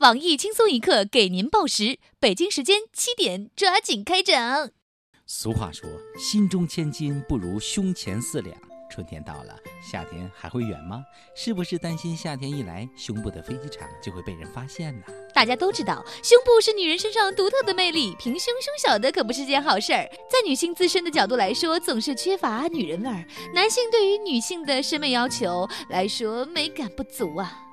网易轻松一刻给您报时，北京时间七点，抓紧开整。俗话说，心中千金不如胸前四两。春天到了，夏天还会远吗？是不是担心夏天一来，胸部的飞机场就会被人发现呢？大家都知道，胸部是女人身上独特的魅力，平胸胸小的可不是件好事儿。在女性自身的角度来说，总是缺乏女人味儿；男性对于女性的审美要求来说，美感不足啊。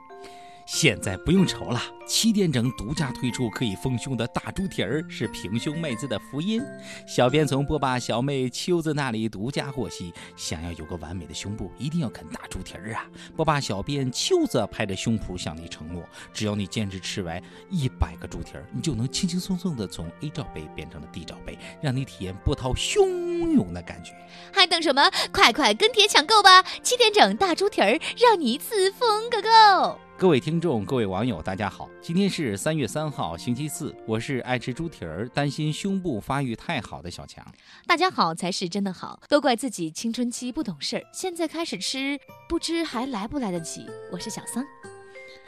现在不用愁了，七点整独家推出可以丰胸的大猪蹄儿，是平胸妹子的福音。小编从波霸小妹秋子那里独家获悉，想要有个完美的胸部，一定要啃大猪蹄儿啊！波霸小编秋子拍着胸脯向你承诺，只要你坚持吃完一百个猪蹄儿，你就能轻轻松松的从 A 罩杯变成了 D 罩杯，让你体验波涛汹涌的感觉。还等什么？快快跟帖抢购吧！七点整大猪蹄儿，让你一次疯个够！各位听众，各位网友，大家好！今天是三月三号，星期四。我是爱吃猪蹄儿、担心胸部发育太好的小强。大家好才是真的好，都怪自己青春期不懂事儿，现在开始吃，不知还来不来得及。我是小桑，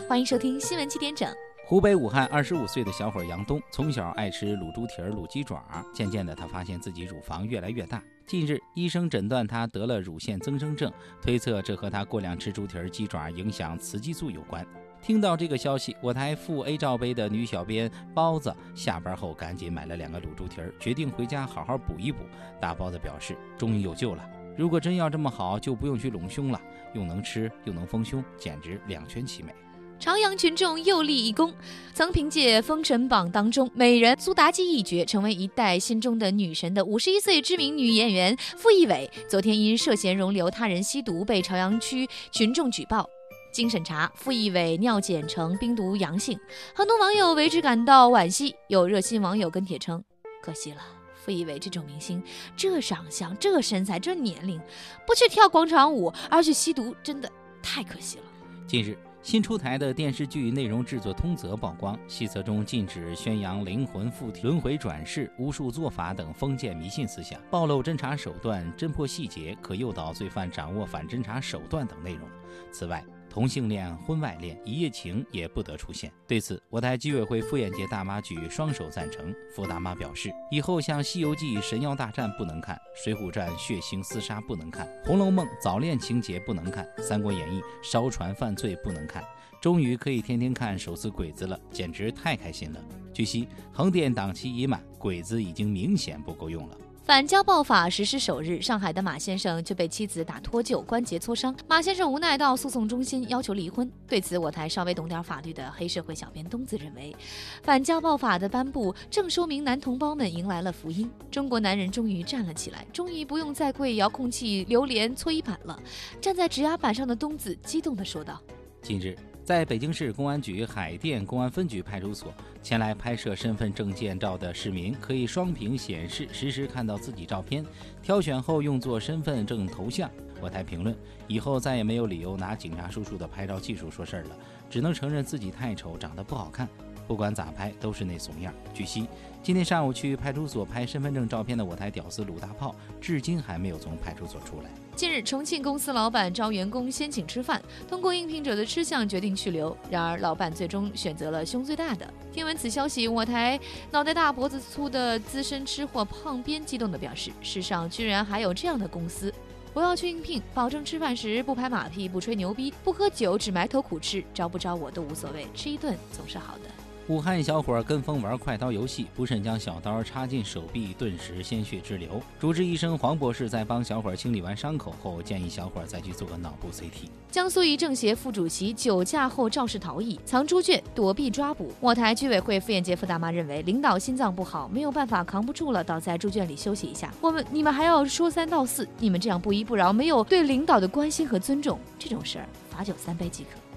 欢迎收听新闻七点整。湖北武汉二十五岁的小伙杨东，从小爱吃卤猪蹄儿、卤鸡爪，渐渐的，他发现自己乳房越来越大。近日，医生诊断他得了乳腺增生症，推测这和他过量吃猪蹄儿、鸡爪影响雌激素有关。听到这个消息，我台负 A 罩杯的女小编包子下班后赶紧买了两个卤猪蹄儿，决定回家好好补一补。大包子表示，终于有救了。如果真要这么好，就不用去隆胸了，又能吃又能丰胸，简直两全其美。朝阳群众又立一功，曾凭借《封神榜》当中美人苏妲己一角，成为一代心中的女神的五十一岁知名女演员傅艺伟，昨天因涉嫌容留他人吸毒被朝阳区群众举报。经审查，傅艺伟尿检呈冰毒阳性，很多网友为之感到惋惜。有热心网友跟帖称：“可惜了，傅艺伟这种明星，这长相、这身材、这年龄，不去跳广场舞而去吸毒，真的太可惜了。”近日。新出台的电视剧内容制作通则曝光，细则中禁止宣扬灵魂附体、轮回转世、巫术做法等封建迷信思想，暴露侦查手段、侦破细节，可诱导罪犯掌握反侦查手段等内容。此外，同性恋、婚外恋、一夜情也不得出现。对此，我台居委会妇炎洁大妈举双手赞成。傅大妈表示，以后像《西游记》神妖大战不能看，《水浒传》血腥厮杀不能看，《红楼梦》早恋情节不能看，《三国演义》烧船犯罪不能看。终于可以天天看手撕鬼子了，简直太开心了。据悉，横店档期已满，鬼子已经明显不够用了。反家暴法实施首日，上海的马先生却被妻子打脱臼，关节挫伤。马先生无奈到诉讼中心要求离婚。对此，我台稍微懂点法律的黑社会小编东子认为，反家暴法的颁布正说明男同胞们迎来了福音，中国男人终于站了起来，终于不用再跪遥控器、榴莲、搓衣板了。站在指压板上的东子激动地说道：“近日。”在北京市公安局海淀公安分局派出所前来拍摄身份证件照的市民，可以双屏显示，实时看到自己照片，挑选后用作身份证头像。我台评论：以后再也没有理由拿警察叔叔的拍照技术说事儿了，只能承认自己太丑，长得不好看。不管咋拍都是那怂样。据悉，今天上午去派出所拍身份证照片的我台屌丝鲁大炮，至今还没有从派出所出来。近日，重庆公司老板招员工先请吃饭，通过应聘者的吃相决定去留。然而，老板最终选择了胸最大的。听闻此消息，我台脑袋大脖子粗的资深吃货胖编激动地表示：“世上居然还有这样的公司！我要去应聘，保证吃饭时不拍马屁、不吹牛逼、不喝酒，只埋头苦吃。招不招我都无所谓，吃一顿总是好的。”武汉小伙跟风玩快刀游戏，不慎将小刀插进手臂，顿时鲜血直流。主治医生黄博士在帮小伙清理完伤口后，建议小伙再去做个脑部 CT。江苏一政协副主席酒驾后肇事逃逸，藏猪圈躲避抓捕。我台居委会妇炎洁副大妈认为，领导心脏不好，没有办法扛不住了，倒在猪圈里休息一下。我们你们还要说三道四，你们这样不依不饶，没有对领导的关心和尊重，这种事儿罚酒三杯即可。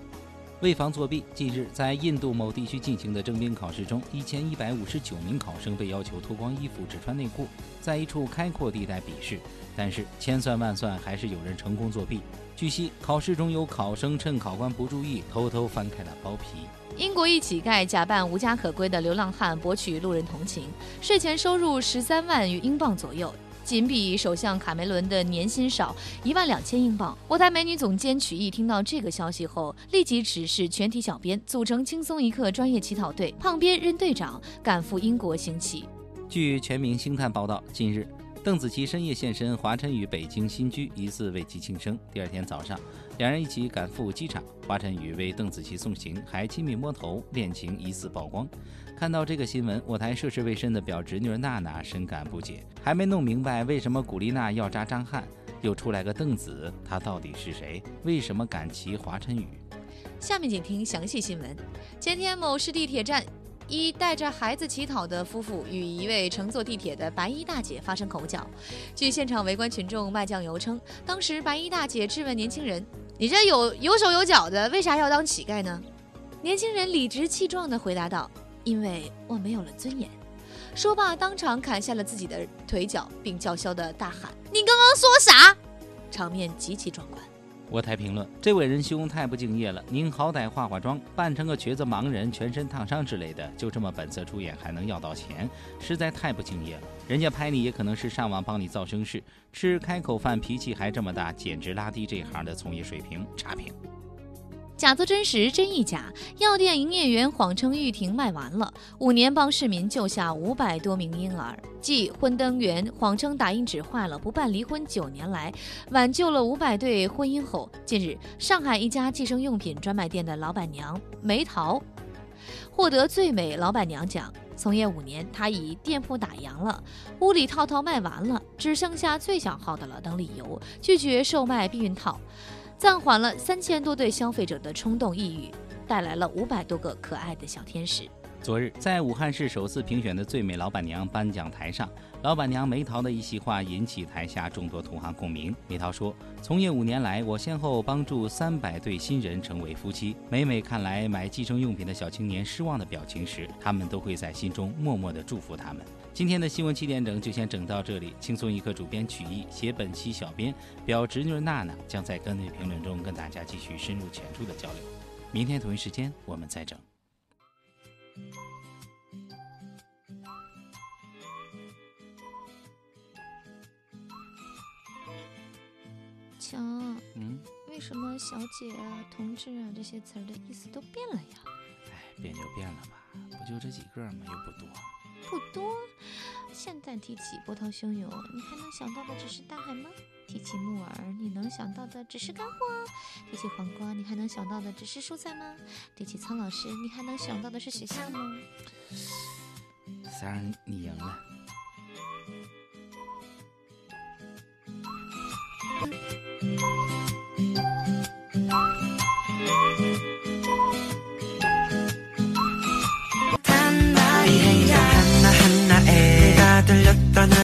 为防作弊，近日在印度某地区进行的征兵考试中，一千一百五十九名考生被要求脱光衣服，只穿内裤，在一处开阔地带比试。但是千算万算，还是有人成功作弊。据悉，考试中有考生趁考官不注意，偷偷翻开了包皮。英国一乞丐假扮无家可归的流浪汉，博取路人同情，税前收入十三万余英镑左右。仅比首相卡梅伦的年薪少一万两千英镑。我台美女总监曲艺听到这个消息后，立即指示全体小编组成轻松一刻专业乞讨队，胖编任队长，赶赴英国行乞。据全明星探报道，近日。邓紫棋深夜现身华晨宇北京新居，疑似为其庆生。第二天早上，两人一起赶赴机场，华晨宇为邓紫棋送行，还亲密摸头，恋情疑似曝光。看到这个新闻，我台涉世未深的表侄女娜娜深感不解，还没弄明白为什么古力娜要扎张翰，又出来个邓紫，她到底是谁？为什么敢骑华晨宇？下面请听详细新闻。前天某市地铁站。一带着孩子乞讨的夫妇与一位乘坐地铁的白衣大姐发生口角。据现场围观群众卖酱油称，当时白衣大姐质问年轻人：“你这有有手有脚的，为啥要当乞丐呢？”年轻人理直气壮地回答道：“因为我没有了尊严。”说罢，当场砍下了自己的腿脚，并叫嚣地大喊：“你刚刚说啥？”场面极其壮观。我台评论：这位仁兄太不敬业了，您好歹化化妆，扮成个瘸子、盲人、全身烫伤之类的，就这么本色出演，还能要到钱，实在太不敬业了。人家拍你也可能是上网帮你造声势，吃开口饭脾气还这么大，简直拉低这行的从业水平，差评。假作真实，真亦假。药店营业员谎称玉婷卖完了，五年帮市民救下五百多名婴儿；继婚灯员谎称打印纸坏了，不办离婚九年来挽救了五百对婚姻后，近日上海一家计生用品专卖店的老板娘梅桃获得最美老板娘奖。从业五年，她以店铺打烊了，屋里套套卖完了，只剩下最小号的了等理由，拒绝售卖避孕套。暂缓了三千多对消费者的冲动抑郁，带来了五百多个可爱的小天使。昨日，在武汉市首次评选的最美老板娘颁奖台上，老板娘梅桃的一席话引起台下众多同行共鸣。梅桃说：“从业五年来，我先后帮助三百对新人成为夫妻。每每看来买计生用品的小青年失望的表情时，他们都会在心中默默地祝福他们。”今天的新闻七点整就先整到这里。轻松一刻主编曲艺，写本期小编表侄女娜娜将在跟内评论中跟大家继续深入浅出的交流。明天同一时间我们再整。强，嗯，为什么小姐啊、同志啊这些词儿的意思都变了呀？哎，变就变了吧，不就这几个吗？又不多。不多。现在提起波涛汹涌，你还能想到的只是大海吗？提起木耳，你能想到的只是干货？提起黄瓜，你还能想到的只是蔬菜吗？提起苍老师，你还能想到的是学校吗？三儿，你赢了。